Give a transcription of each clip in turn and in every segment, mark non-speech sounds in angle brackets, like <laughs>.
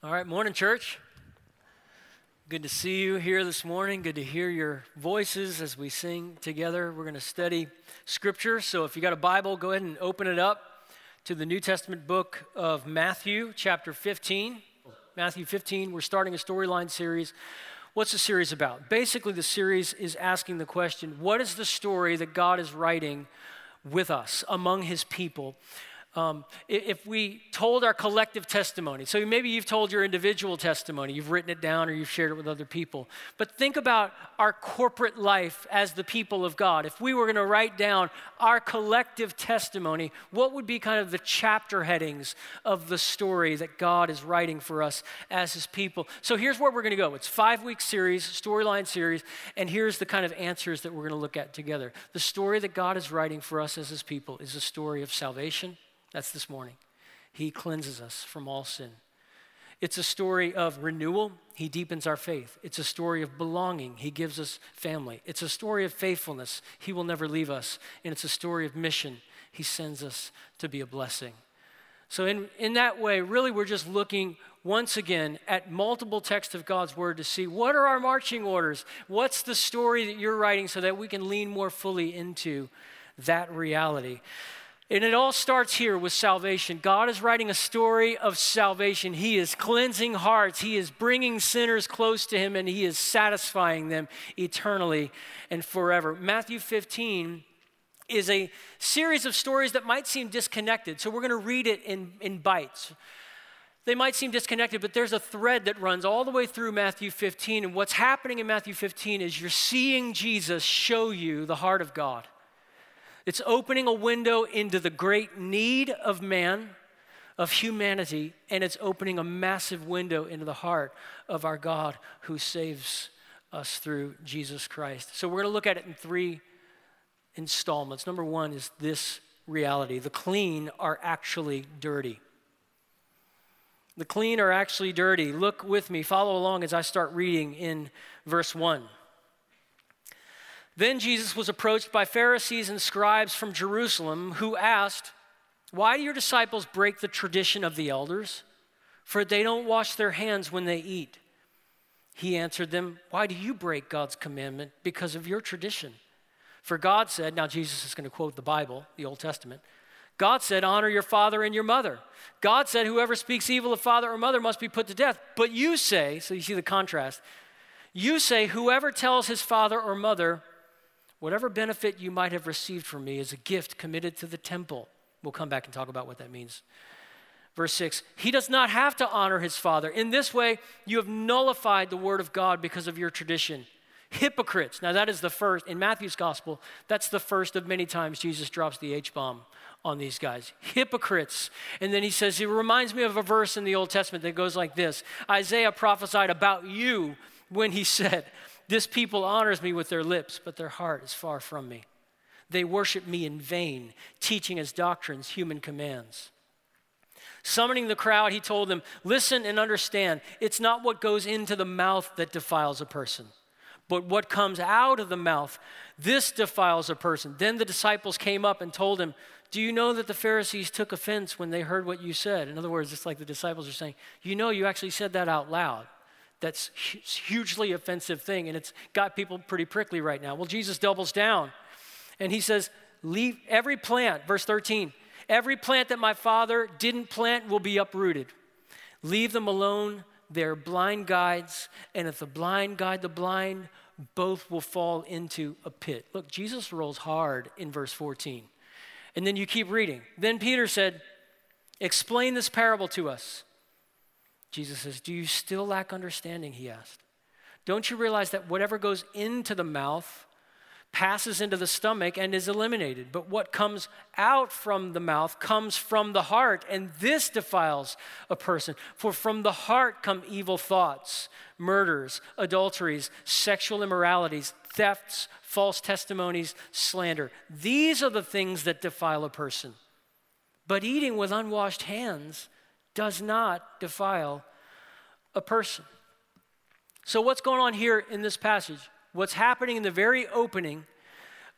All right, morning, church. Good to see you here this morning. Good to hear your voices as we sing together. We're going to study scripture. So if you got a Bible, go ahead and open it up to the New Testament book of Matthew, chapter 15. Matthew 15, we're starting a storyline series. What's the series about? Basically, the series is asking the question what is the story that God is writing with us among his people? Um, if we told our collective testimony. So maybe you've told your individual testimony, you've written it down or you've shared it with other people. But think about our corporate life as the people of God. If we were going to write down our collective testimony, what would be kind of the chapter headings of the story that God is writing for us as his people? So here's where we're going to go. It's five week series, storyline series, and here's the kind of answers that we're going to look at together. The story that God is writing for us as his people is a story of salvation that's this morning. He cleanses us from all sin. It's a story of renewal. He deepens our faith. It's a story of belonging. He gives us family. It's a story of faithfulness. He will never leave us. And it's a story of mission. He sends us to be a blessing. So, in, in that way, really, we're just looking once again at multiple texts of God's Word to see what are our marching orders? What's the story that you're writing so that we can lean more fully into that reality? And it all starts here with salvation. God is writing a story of salvation. He is cleansing hearts, He is bringing sinners close to Him, and He is satisfying them eternally and forever. Matthew 15 is a series of stories that might seem disconnected. So we're going to read it in, in bites. They might seem disconnected, but there's a thread that runs all the way through Matthew 15. And what's happening in Matthew 15 is you're seeing Jesus show you the heart of God. It's opening a window into the great need of man, of humanity, and it's opening a massive window into the heart of our God who saves us through Jesus Christ. So we're going to look at it in three installments. Number one is this reality the clean are actually dirty. The clean are actually dirty. Look with me, follow along as I start reading in verse 1. Then Jesus was approached by Pharisees and scribes from Jerusalem who asked, Why do your disciples break the tradition of the elders? For they don't wash their hands when they eat. He answered them, Why do you break God's commandment? Because of your tradition. For God said, now Jesus is going to quote the Bible, the Old Testament. God said, Honor your father and your mother. God said, Whoever speaks evil of father or mother must be put to death. But you say, so you see the contrast, you say, Whoever tells his father or mother, Whatever benefit you might have received from me is a gift committed to the temple. We'll come back and talk about what that means. Verse 6 He does not have to honor his father. In this way, you have nullified the word of God because of your tradition. Hypocrites. Now, that is the first, in Matthew's gospel, that's the first of many times Jesus drops the H bomb on these guys. Hypocrites. And then he says, He reminds me of a verse in the Old Testament that goes like this Isaiah prophesied about you when he said, this people honors me with their lips, but their heart is far from me. They worship me in vain, teaching as doctrines human commands. Summoning the crowd, he told them, Listen and understand, it's not what goes into the mouth that defiles a person, but what comes out of the mouth, this defiles a person. Then the disciples came up and told him, Do you know that the Pharisees took offense when they heard what you said? In other words, it's like the disciples are saying, You know, you actually said that out loud that's hugely offensive thing and it's got people pretty prickly right now. Well jesus doubles down and he says leave every plant verse 13 every plant that my father didn't plant will be uprooted. Leave them alone. They're blind guides and if the blind guide the blind both will fall into a pit. Look jesus rolls hard in verse 14 and then you keep reading. Then peter said explain this parable to us Jesus says, Do you still lack understanding? He asked. Don't you realize that whatever goes into the mouth passes into the stomach and is eliminated? But what comes out from the mouth comes from the heart, and this defiles a person. For from the heart come evil thoughts, murders, adulteries, sexual immoralities, thefts, false testimonies, slander. These are the things that defile a person. But eating with unwashed hands, does not defile a person. So, what's going on here in this passage? What's happening in the very opening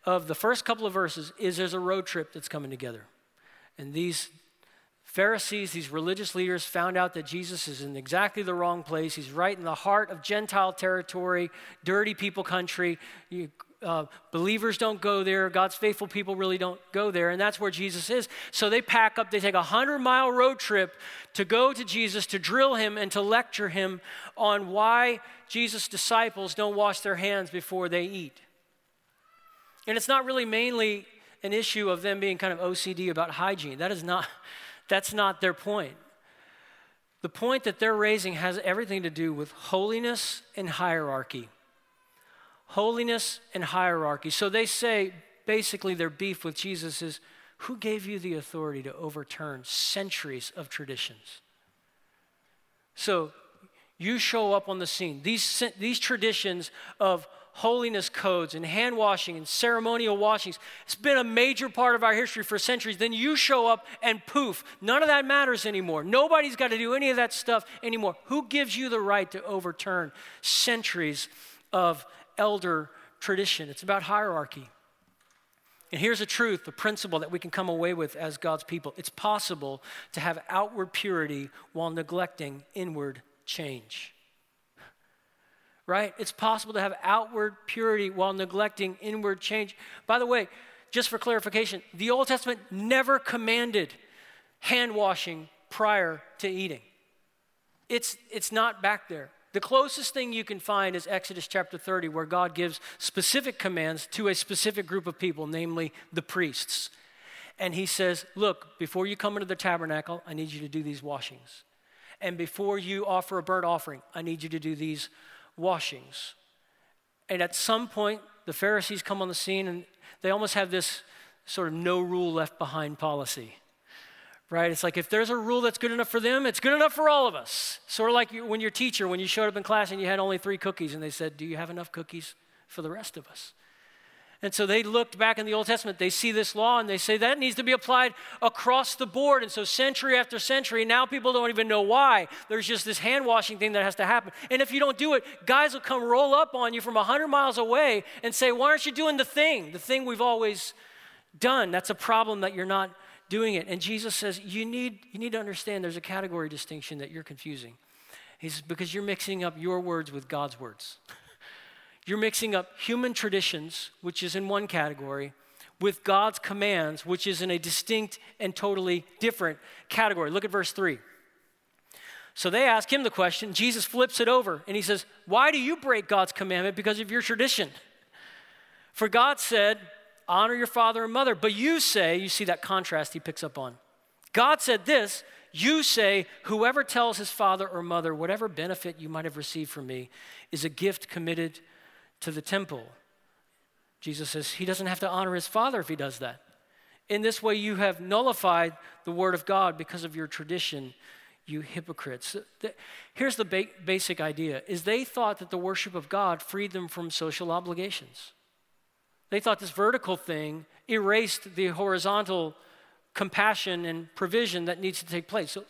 of the first couple of verses is there's a road trip that's coming together. And these Pharisees, these religious leaders, found out that Jesus is in exactly the wrong place. He's right in the heart of Gentile territory, dirty people country. You, uh, believers don't go there. God's faithful people really don't go there. And that's where Jesus is. So they pack up, they take a 100 mile road trip to go to Jesus, to drill him, and to lecture him on why Jesus' disciples don't wash their hands before they eat. And it's not really mainly an issue of them being kind of OCD about hygiene. That is not. That's not their point. The point that they're raising has everything to do with holiness and hierarchy. Holiness and hierarchy. So they say basically their beef with Jesus is who gave you the authority to overturn centuries of traditions? So you show up on the scene. These, these traditions of holiness codes and hand washing and ceremonial washings. It's been a major part of our history for centuries. Then you show up and poof, none of that matters anymore. Nobody's got to do any of that stuff anymore. Who gives you the right to overturn centuries of elder tradition? It's about hierarchy. And here's a truth, a principle that we can come away with as God's people. It's possible to have outward purity while neglecting inward change right? It's possible to have outward purity while neglecting inward change. By the way, just for clarification, the Old Testament never commanded hand washing prior to eating. It's, it's not back there. The closest thing you can find is Exodus chapter 30, where God gives specific commands to a specific group of people, namely the priests. And he says, Look, before you come into the tabernacle, I need you to do these washings. And before you offer a burnt offering, I need you to do these washings. And at some point, the Pharisees come on the scene and they almost have this sort of no rule left behind policy. Right? It's like if there's a rule that's good enough for them, it's good enough for all of us. Sort of like when your teacher, when you showed up in class and you had only three cookies, and they said, Do you have enough cookies for the rest of us? And so they looked back in the Old Testament, they see this law and they say that needs to be applied across the board. And so, century after century, now people don't even know why. There's just this hand washing thing that has to happen. And if you don't do it, guys will come roll up on you from 100 miles away and say, Why aren't you doing the thing? The thing we've always done. That's a problem that you're not doing it. And Jesus says, You need, you need to understand there's a category distinction that you're confusing. He says, Because you're mixing up your words with God's words. You're mixing up human traditions, which is in one category, with God's commands, which is in a distinct and totally different category. Look at verse 3. So they ask him the question. Jesus flips it over and he says, Why do you break God's commandment? Because of your tradition. For God said, Honor your father and mother. But you say, you see that contrast he picks up on. God said this, you say, Whoever tells his father or mother, whatever benefit you might have received from me, is a gift committed to the temple. Jesus says he doesn't have to honor his father if he does that. In this way, you have nullified the word of God because of your tradition, you hypocrites. Here's the ba- basic idea is they thought that the worship of God freed them from social obligations. They thought this vertical thing erased the horizontal compassion and provision that needs to take place. So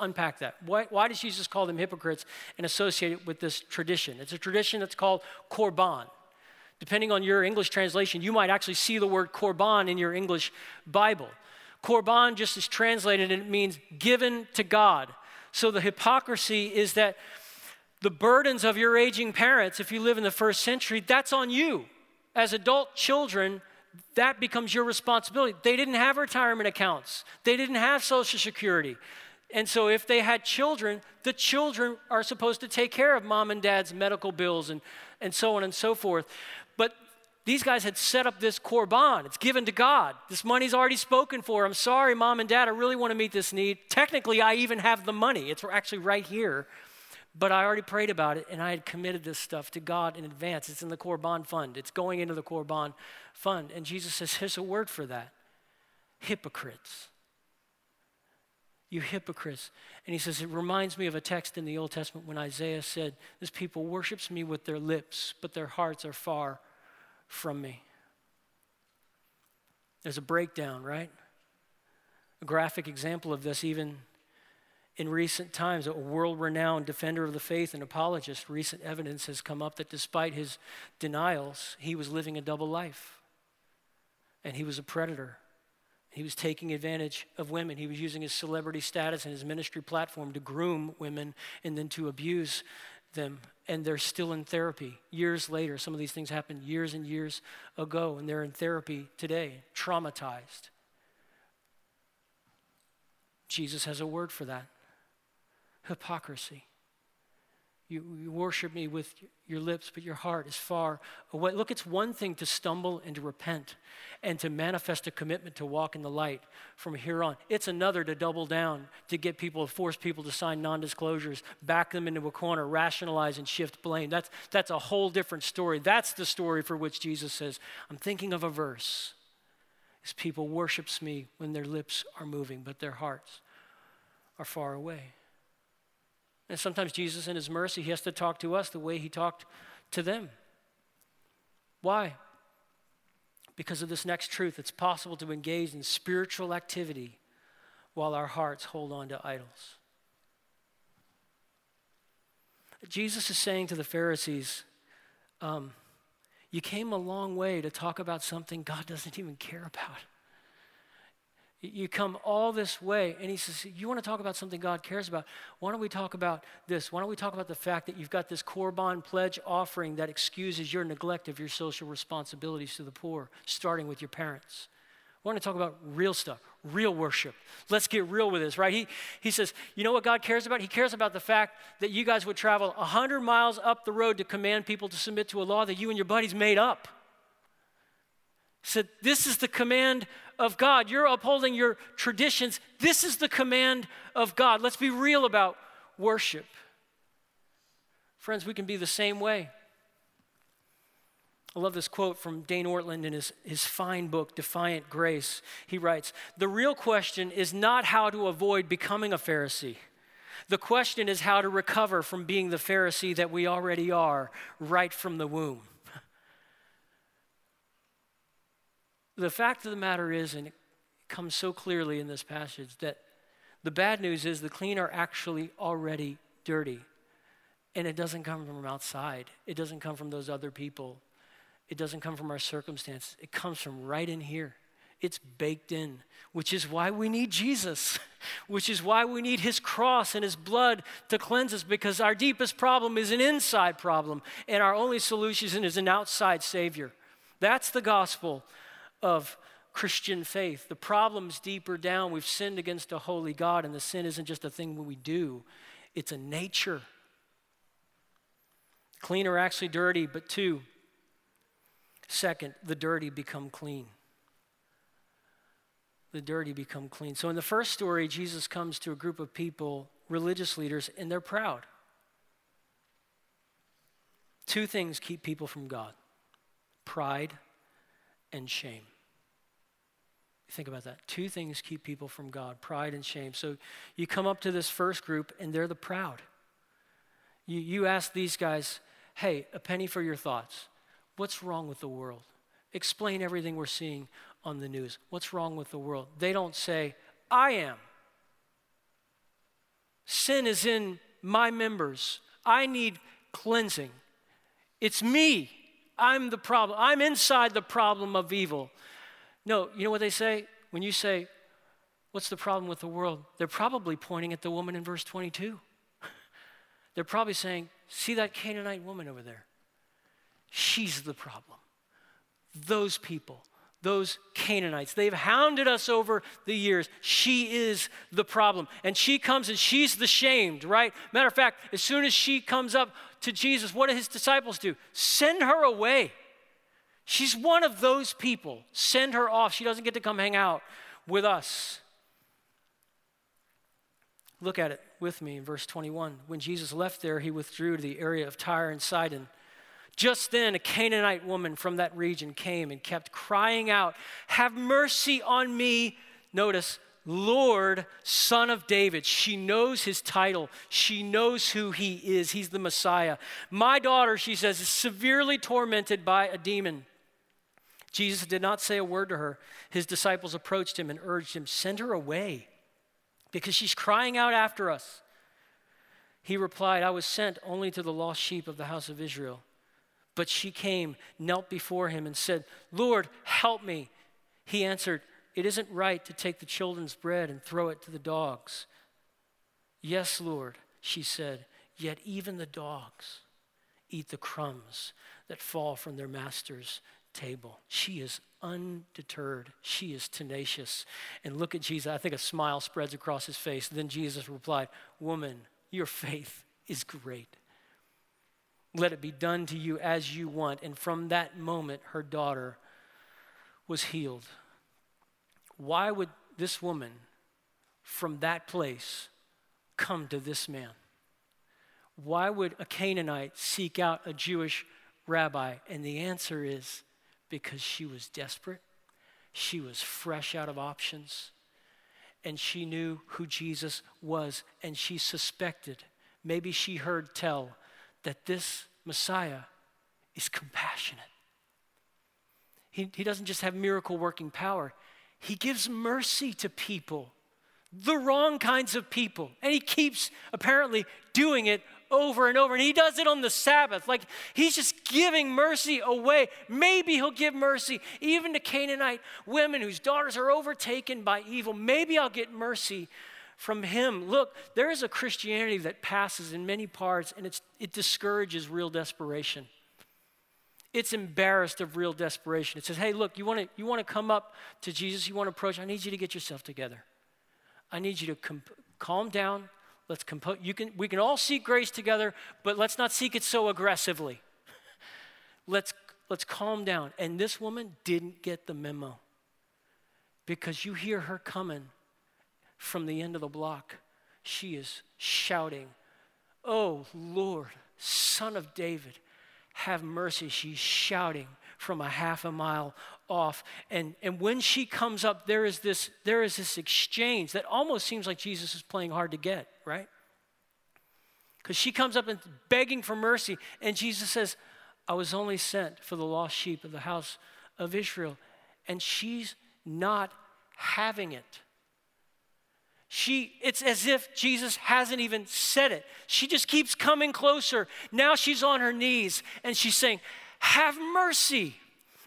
unpack that. Why, why, does Jesus call them hypocrites and associate it with this tradition? It's a tradition that's called korban. Depending on your English translation, you might actually see the word korban in your English Bible. Korban just is translated and it means given to God. So the hypocrisy is that the burdens of your aging parents, if you live in the first century, that's on you. As adult children, that becomes your responsibility. They didn't have retirement accounts, they didn't have Social Security. And so, if they had children, the children are supposed to take care of mom and dad's medical bills and, and so on and so forth. But these guys had set up this korban. It's given to God. This money's already spoken for. I'm sorry, mom and dad, I really want to meet this need. Technically, I even have the money. It's actually right here. But I already prayed about it and I had committed this stuff to God in advance. It's in the Korban fund, it's going into the Korban fund. And Jesus says, There's a word for that hypocrites. You hypocrites. And he says, It reminds me of a text in the Old Testament when Isaiah said, This people worships me with their lips, but their hearts are far from me. There's a breakdown, right? A graphic example of this, even in recent times, a world renowned defender of the faith and apologist, recent evidence has come up that despite his denials, he was living a double life. And he was a predator, He was taking advantage of women. He was using his celebrity status and his ministry platform to groom women and then to abuse them. And they're still in therapy years later. Some of these things happened years and years ago, and they're in therapy today, traumatized. Jesus has a word for that hypocrisy. You, you, worship me with your lips, but your heart is far away. Look, it's one thing to stumble and to repent and to manifest a commitment to walk in the light from here on. It's another to double down, to get people, to force people to sign non disclosures, back them into a corner, rationalize and shift blame. That's, that's a whole different story. That's the story for which Jesus says, I'm thinking of a verse. As people worships me when their lips are moving, but their hearts are far away. And sometimes Jesus, in his mercy, he has to talk to us the way he talked to them. Why? Because of this next truth. It's possible to engage in spiritual activity while our hearts hold on to idols. Jesus is saying to the Pharisees, um, You came a long way to talk about something God doesn't even care about. You come all this way, and he says, You want to talk about something God cares about? Why don't we talk about this? Why don't we talk about the fact that you've got this Korban pledge offering that excuses your neglect of your social responsibilities to the poor, starting with your parents? I want to talk about real stuff, real worship. Let's get real with this, right? He, he says, You know what God cares about? He cares about the fact that you guys would travel 100 miles up the road to command people to submit to a law that you and your buddies made up. He said, This is the command of God. You're upholding your traditions. This is the command of God. Let's be real about worship. Friends, we can be the same way. I love this quote from Dane Ortlund in his, his fine book, Defiant Grace. He writes The real question is not how to avoid becoming a Pharisee. The question is how to recover from being the Pharisee that we already are right from the womb. The fact of the matter is, and it comes so clearly in this passage, that the bad news is the clean are actually already dirty. And it doesn't come from outside, it doesn't come from those other people, it doesn't come from our circumstances. It comes from right in here. It's baked in, which is why we need Jesus, <laughs> which is why we need his cross and his blood to cleanse us, because our deepest problem is an inside problem, and our only solution is an outside Savior. That's the gospel of Christian faith. The problem's deeper down. We've sinned against a holy God, and the sin isn't just a thing we do, it's a nature. Clean are actually dirty, but two, second, the dirty become clean. The dirty become clean. So in the first story, Jesus comes to a group of people, religious leaders, and they're proud. Two things keep people from God pride and shame. Think about that. Two things keep people from God pride and shame. So you come up to this first group, and they're the proud. You, you ask these guys, hey, a penny for your thoughts. What's wrong with the world? Explain everything we're seeing on the news. What's wrong with the world? They don't say, I am. Sin is in my members. I need cleansing. It's me. I'm the problem. I'm inside the problem of evil. No, you know what they say? When you say, What's the problem with the world? They're probably pointing at the woman in verse 22. <laughs> They're probably saying, See that Canaanite woman over there? She's the problem. Those people, those Canaanites, they've hounded us over the years. She is the problem. And she comes and she's the shamed, right? Matter of fact, as soon as she comes up to Jesus, what do his disciples do? Send her away. She's one of those people. Send her off. She doesn't get to come hang out with us. Look at it with me in verse 21. When Jesus left there, he withdrew to the area of Tyre and Sidon. Just then, a Canaanite woman from that region came and kept crying out, Have mercy on me. Notice, Lord, Son of David. She knows his title. She knows who he is. He's the Messiah. My daughter, she says, is severely tormented by a demon. Jesus did not say a word to her. His disciples approached him and urged him, Send her away because she's crying out after us. He replied, I was sent only to the lost sheep of the house of Israel. But she came, knelt before him, and said, Lord, help me. He answered, It isn't right to take the children's bread and throw it to the dogs. Yes, Lord, she said, yet even the dogs eat the crumbs that fall from their master's table. She is undeterred. She is tenacious. And look at Jesus. I think a smile spreads across his face. Then Jesus replied, Woman, your faith is great. Let it be done to you as you want. And from that moment, her daughter was healed. Why would this woman from that place come to this man? Why would a Canaanite seek out a Jewish rabbi? And the answer is because she was desperate, she was fresh out of options, and she knew who Jesus was, and she suspected, maybe she heard tell, that this Messiah is compassionate. He, he doesn't just have miracle working power, he gives mercy to people, the wrong kinds of people. And he keeps apparently doing it over and over. And he does it on the Sabbath. Like he's just giving mercy away. Maybe he'll give mercy even to Canaanite women whose daughters are overtaken by evil. Maybe I'll get mercy from him. Look, there is a Christianity that passes in many parts and it discourages real desperation. It's embarrassed of real desperation. It says, hey, look, you want to you wanna come up to Jesus, you want to approach, I need you to get yourself together. I need you to calm down. Let's compose. You can. We can all seek grace together, but let's not seek it so aggressively. <laughs> let's let's calm down. And this woman didn't get the memo because you hear her coming from the end of the block. She is shouting, "Oh Lord, Son of David, have mercy!" She's shouting from a half a mile off. And, and when she comes up, there is, this, there is this exchange that almost seems like Jesus is playing hard to get, right? Because she comes up and begging for mercy, and Jesus says, I was only sent for the lost sheep of the house of Israel. And she's not having it. She, it's as if Jesus hasn't even said it. She just keeps coming closer. Now she's on her knees and she's saying, Have mercy.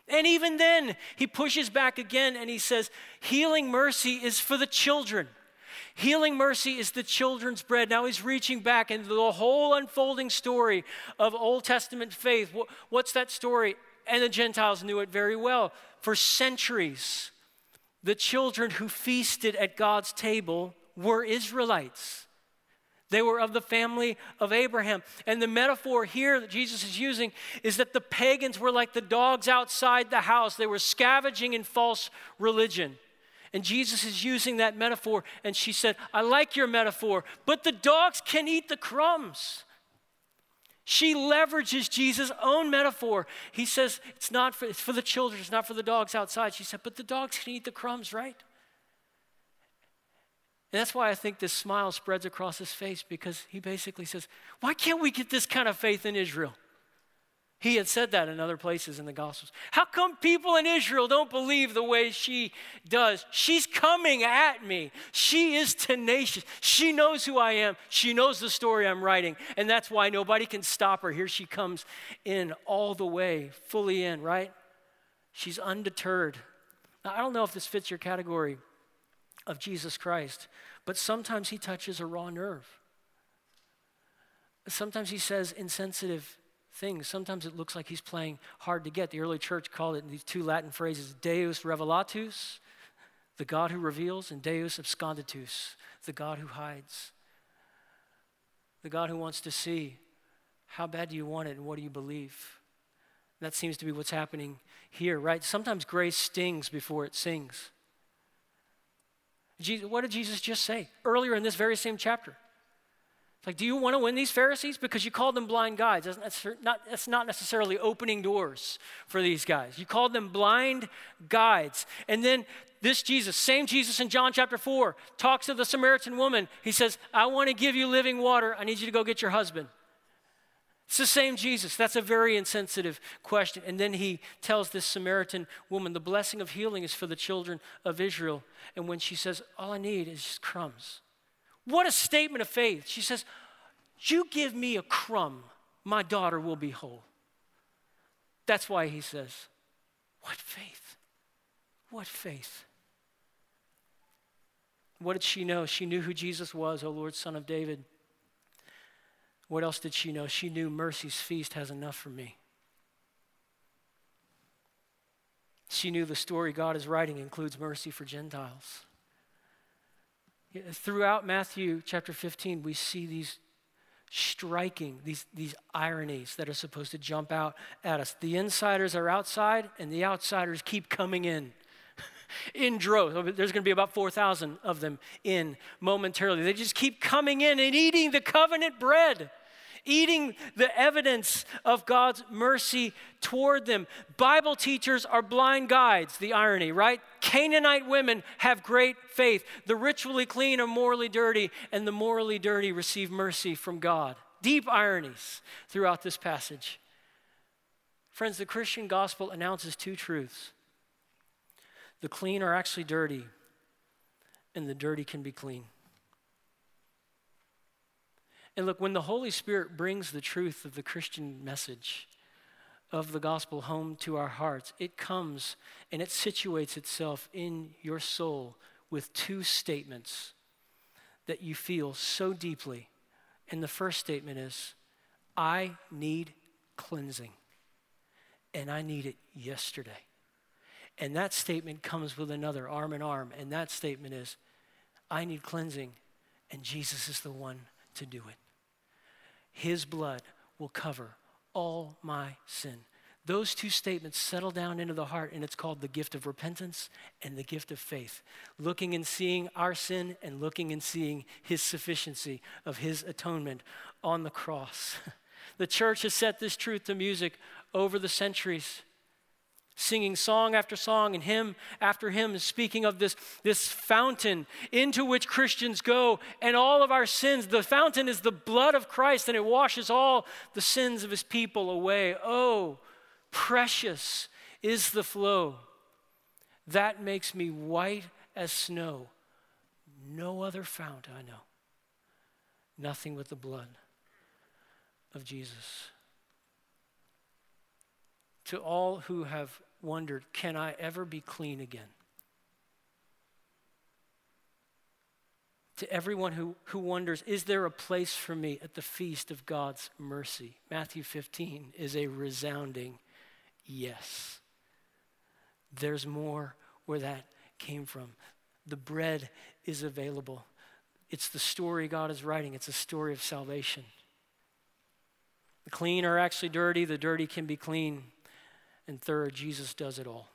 And even then, he pushes back again and he says, Healing mercy is for the children. Healing mercy is the children's bread. Now he's reaching back into the whole unfolding story of Old Testament faith. What's that story? And the Gentiles knew it very well. For centuries, the children who feasted at God's table were Israelites. They were of the family of Abraham. And the metaphor here that Jesus is using is that the pagans were like the dogs outside the house, they were scavenging in false religion. And Jesus is using that metaphor, and she said, I like your metaphor, but the dogs can eat the crumbs. She leverages Jesus' own metaphor. He says, It's not for, it's for the children, it's not for the dogs outside. She said, But the dogs can eat the crumbs, right? And that's why I think this smile spreads across his face because he basically says, Why can't we get this kind of faith in Israel? He had said that in other places in the Gospels. How come people in Israel don't believe the way she does? She's coming at me. She is tenacious. She knows who I am. She knows the story I'm writing. And that's why nobody can stop her. Here she comes in all the way, fully in, right? She's undeterred. Now, I don't know if this fits your category, of Jesus Christ, but sometimes he touches a raw nerve. Sometimes he says insensitive things. Sometimes it looks like he's playing hard to get. The early church called it in these two Latin phrases Deus revelatus, the God who reveals, and Deus absconditus, the God who hides. The God who wants to see how bad do you want it and what do you believe? That seems to be what's happening here, right? Sometimes grace stings before it sings. Jesus, what did Jesus just say earlier in this very same chapter? It's like, do you want to win these Pharisees? Because you called them blind guides. That's not, that's not necessarily opening doors for these guys. You called them blind guides. And then this Jesus, same Jesus in John chapter 4, talks to the Samaritan woman. He says, I want to give you living water. I need you to go get your husband. It's the same Jesus. That's a very insensitive question. And then he tells this Samaritan woman, the blessing of healing is for the children of Israel. And when she says, All I need is just crumbs. What a statement of faith. She says, You give me a crumb, my daughter will be whole. That's why he says, What faith? What faith? What did she know? She knew who Jesus was, O Lord, Son of David. What else did she know? She knew mercy's feast has enough for me. She knew the story God is writing includes mercy for Gentiles. Throughout Matthew chapter 15, we see these striking, these, these ironies that are supposed to jump out at us. The insiders are outside, and the outsiders keep coming in. In droves. Oh, there's going to be about 4,000 of them in momentarily. They just keep coming in and eating the covenant bread eating the evidence of God's mercy toward them. Bible teachers are blind guides, the irony, right? Canaanite women have great faith. The ritually clean are morally dirty, and the morally dirty receive mercy from God. Deep ironies throughout this passage. Friends, the Christian gospel announces two truths the clean are actually dirty, and the dirty can be clean. And look, when the Holy Spirit brings the truth of the Christian message, of the gospel home to our hearts, it comes and it situates itself in your soul with two statements that you feel so deeply. And the first statement is, I need cleansing, and I need it yesterday. And that statement comes with another arm in arm, and that statement is, I need cleansing, and Jesus is the one to do it. His blood will cover all my sin. Those two statements settle down into the heart, and it's called the gift of repentance and the gift of faith. Looking and seeing our sin, and looking and seeing His sufficiency of His atonement on the cross. <laughs> The church has set this truth to music over the centuries singing song after song and hymn after hymn, speaking of this, this fountain into which Christians go and all of our sins. The fountain is the blood of Christ and it washes all the sins of his people away. Oh, precious is the flow. That makes me white as snow. No other fount I know. Nothing but the blood of Jesus. To all who have wondered, can I ever be clean again? To everyone who, who wonders, is there a place for me at the feast of God's mercy? Matthew 15 is a resounding yes. There's more where that came from. The bread is available. It's the story God is writing, it's a story of salvation. The clean are actually dirty, the dirty can be clean. And third, Jesus does it all.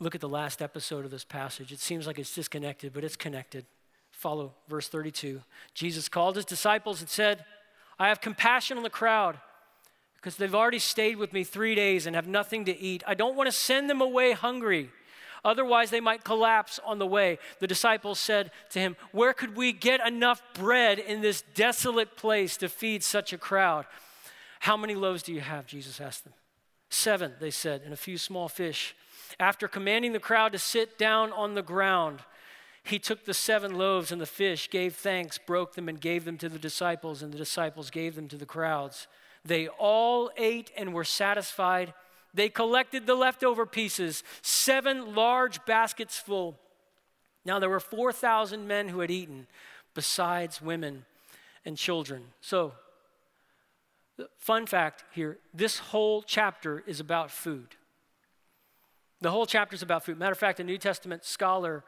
Look at the last episode of this passage. It seems like it's disconnected, but it's connected. Follow verse 32. Jesus called his disciples and said, I have compassion on the crowd because they've already stayed with me three days and have nothing to eat. I don't want to send them away hungry. Otherwise, they might collapse on the way. The disciples said to him, Where could we get enough bread in this desolate place to feed such a crowd? How many loaves do you have? Jesus asked them. Seven, they said, and a few small fish. After commanding the crowd to sit down on the ground, he took the seven loaves and the fish, gave thanks, broke them, and gave them to the disciples, and the disciples gave them to the crowds. They all ate and were satisfied. They collected the leftover pieces, seven large baskets full. Now there were 4,000 men who had eaten, besides women and children. So Fun fact here this whole chapter is about food. The whole chapter is about food. Matter of fact, a New Testament scholar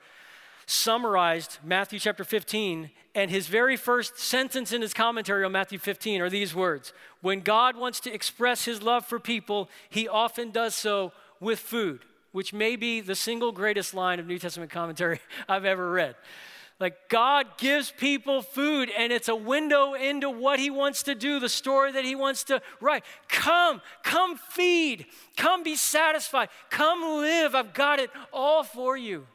summarized Matthew chapter 15, and his very first sentence in his commentary on Matthew 15 are these words When God wants to express his love for people, he often does so with food, which may be the single greatest line of New Testament commentary <laughs> I've ever read. Like God gives people food and it's a window into what he wants to do, the story that he wants to write. Come, come feed, come be satisfied, come live. I've got it all for you.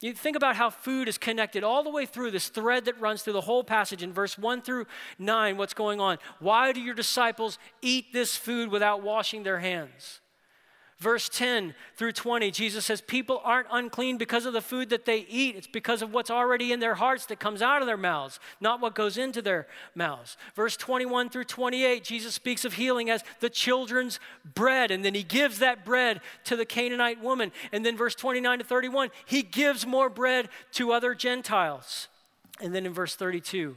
You think about how food is connected all the way through this thread that runs through the whole passage in verse 1 through 9. What's going on? Why do your disciples eat this food without washing their hands? Verse 10 through 20, Jesus says, People aren't unclean because of the food that they eat. It's because of what's already in their hearts that comes out of their mouths, not what goes into their mouths. Verse 21 through 28, Jesus speaks of healing as the children's bread. And then he gives that bread to the Canaanite woman. And then verse 29 to 31, he gives more bread to other Gentiles. And then in verse 32,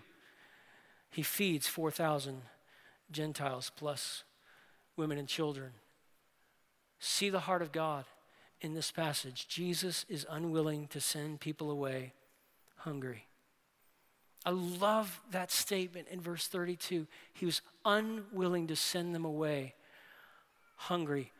he feeds 4,000 Gentiles plus women and children. See the heart of God in this passage. Jesus is unwilling to send people away hungry. I love that statement in verse 32. He was unwilling to send them away hungry.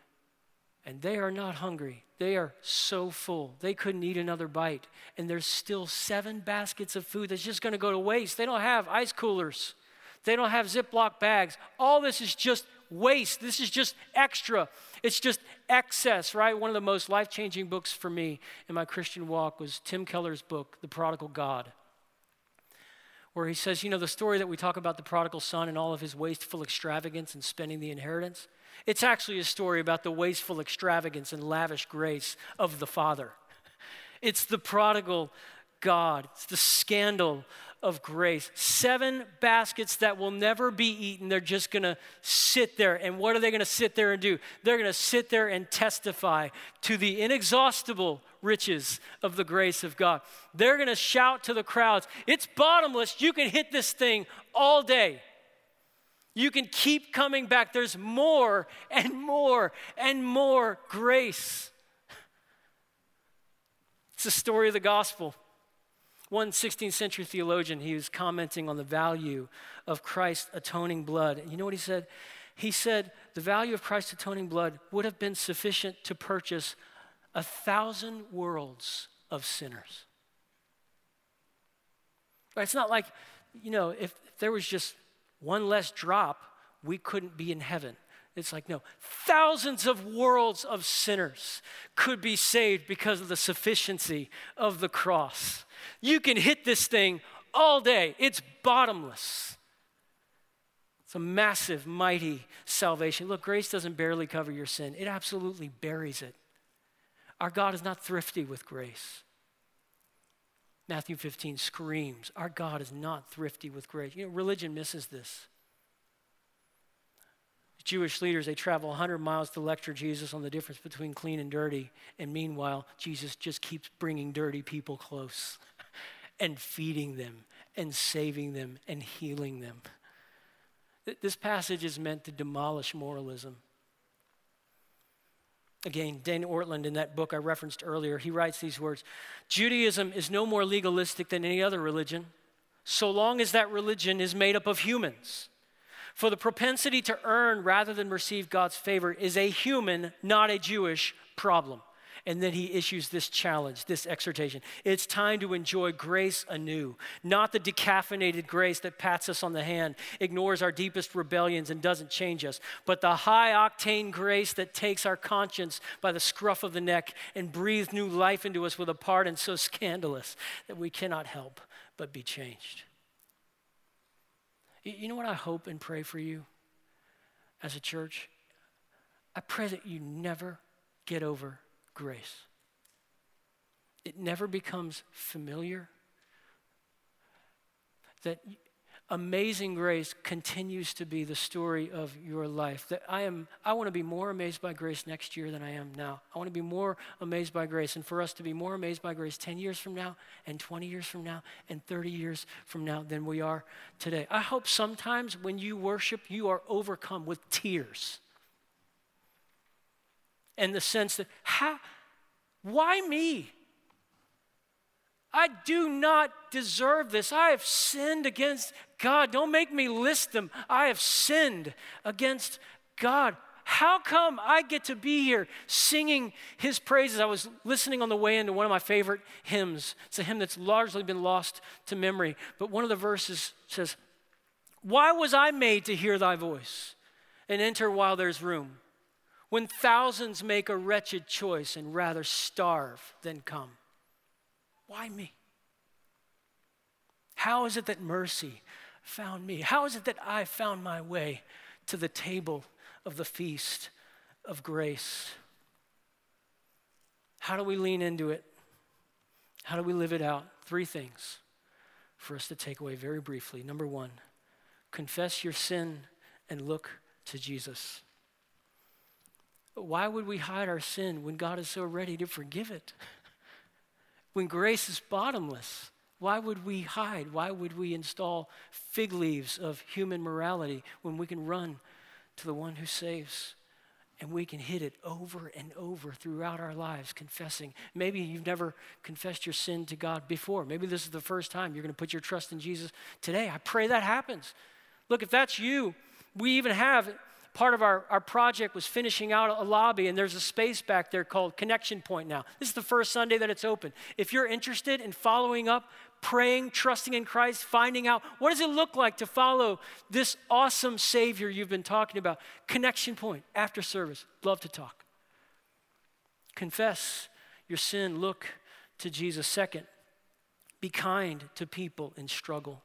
And they are not hungry. They are so full. They couldn't eat another bite. And there's still seven baskets of food that's just going to go to waste. They don't have ice coolers, they don't have Ziploc bags. All this is just waste. This is just extra. It's just excess, right? One of the most life changing books for me in my Christian walk was Tim Keller's book, The Prodigal God, where he says, you know, the story that we talk about the prodigal son and all of his wasteful extravagance and spending the inheritance, it's actually a story about the wasteful extravagance and lavish grace of the father. It's the prodigal God, it's the scandal of grace. Seven baskets that will never be eaten. They're just going to sit there. And what are they going to sit there and do? They're going to sit there and testify to the inexhaustible riches of the grace of God. They're going to shout to the crowds, It's bottomless. You can hit this thing all day. You can keep coming back. There's more and more and more grace. It's the story of the gospel. One 16th century theologian, he was commenting on the value of Christ's atoning blood. And you know what he said? He said the value of Christ's atoning blood would have been sufficient to purchase a thousand worlds of sinners. Right? It's not like, you know, if, if there was just one less drop, we couldn't be in heaven. It's like, no, thousands of worlds of sinners could be saved because of the sufficiency of the cross. You can hit this thing all day, it's bottomless. It's a massive, mighty salvation. Look, grace doesn't barely cover your sin, it absolutely buries it. Our God is not thrifty with grace. Matthew 15 screams, Our God is not thrifty with grace. You know, religion misses this. Jewish leaders, they travel 100 miles to lecture Jesus on the difference between clean and dirty. And meanwhile, Jesus just keeps bringing dirty people close <laughs> and feeding them and saving them and healing them. This passage is meant to demolish moralism. Again, Dan Ortlund, in that book I referenced earlier, he writes these words Judaism is no more legalistic than any other religion, so long as that religion is made up of humans. For the propensity to earn rather than receive God's favor is a human, not a Jewish problem. And then he issues this challenge, this exhortation. It's time to enjoy grace anew, not the decaffeinated grace that pats us on the hand, ignores our deepest rebellions, and doesn't change us, but the high octane grace that takes our conscience by the scruff of the neck and breathes new life into us with a pardon so scandalous that we cannot help but be changed. You know what I hope and pray for you as a church? I pray that you never get over grace. It never becomes familiar. That amazing grace continues to be the story of your life. That I am I want to be more amazed by grace next year than I am now. I want to be more amazed by grace and for us to be more amazed by grace 10 years from now and 20 years from now and 30 years from now than we are today. I hope sometimes when you worship you are overcome with tears. And the sense that how why me? I do not deserve this. I have sinned against God. Don't make me list them. I have sinned against God. How come I get to be here singing his praises? I was listening on the way into one of my favorite hymns. It's a hymn that's largely been lost to memory, but one of the verses says, Why was I made to hear thy voice and enter while there's room? When thousands make a wretched choice and rather starve than come. Why me? How is it that mercy found me? How is it that I found my way to the table of the feast of grace? How do we lean into it? How do we live it out? Three things for us to take away very briefly. Number one, confess your sin and look to Jesus. Why would we hide our sin when God is so ready to forgive it? When grace is bottomless, why would we hide? Why would we install fig leaves of human morality when we can run to the one who saves? And we can hit it over and over throughout our lives, confessing. Maybe you've never confessed your sin to God before. Maybe this is the first time you're going to put your trust in Jesus today. I pray that happens. Look, if that's you, we even have part of our, our project was finishing out a lobby, and there's a space back there called Connection Point now. This is the first Sunday that it's open. If you're interested in following up, praying, trusting in Christ, finding out what does it look like to follow this awesome Savior you've been talking about, Connection Point after service. Love to talk. Confess your sin, look to Jesus. Second, be kind to people in struggle.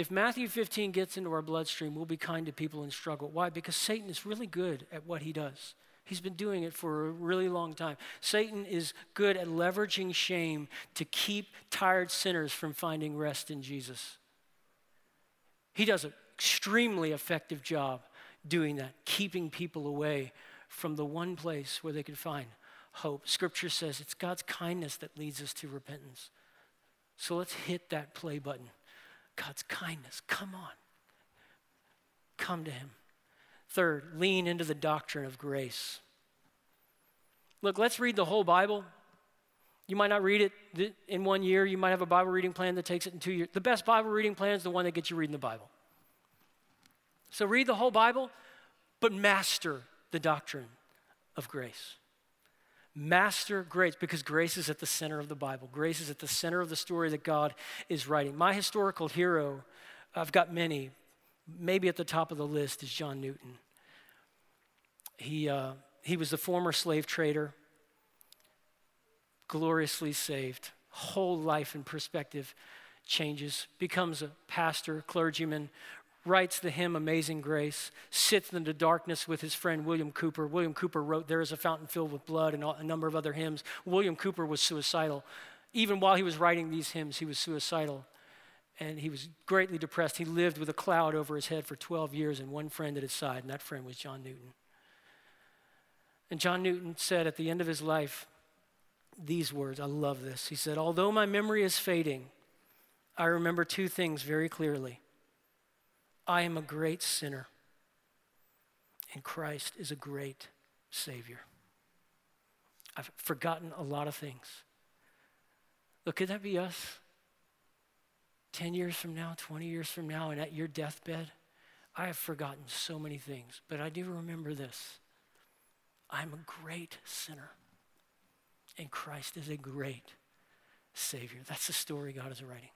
If Matthew 15 gets into our bloodstream, we'll be kind to people in struggle. Why? Because Satan is really good at what he does. He's been doing it for a really long time. Satan is good at leveraging shame to keep tired sinners from finding rest in Jesus. He does an extremely effective job doing that, keeping people away from the one place where they can find hope. Scripture says it's God's kindness that leads us to repentance. So let's hit that play button. God's kindness. Come on. Come to Him. Third, lean into the doctrine of grace. Look, let's read the whole Bible. You might not read it in one year. You might have a Bible reading plan that takes it in two years. The best Bible reading plan is the one that gets you reading the Bible. So read the whole Bible, but master the doctrine of grace. Master grace, because grace is at the center of the Bible. Grace is at the center of the story that God is writing. My historical hero, I've got many, maybe at the top of the list is John Newton. He, uh, he was the former slave trader, gloriously saved, whole life and perspective changes, becomes a pastor, clergyman, writes the hymn Amazing Grace, sits in the darkness with his friend William Cowper. William Cowper wrote There is a Fountain Filled with Blood and a number of other hymns. William Cowper was suicidal. Even while he was writing these hymns, he was suicidal. And he was greatly depressed. He lived with a cloud over his head for 12 years and one friend at his side, and that friend was John Newton. And John Newton said at the end of his life these words I love this. He said, Although my memory is fading, I remember two things very clearly. I am a great sinner, and Christ is a great Savior. I've forgotten a lot of things. Look, could that be us? 10 years from now, 20 years from now, and at your deathbed? I have forgotten so many things, but I do remember this. I'm a great sinner, and Christ is a great Savior. That's the story God is writing.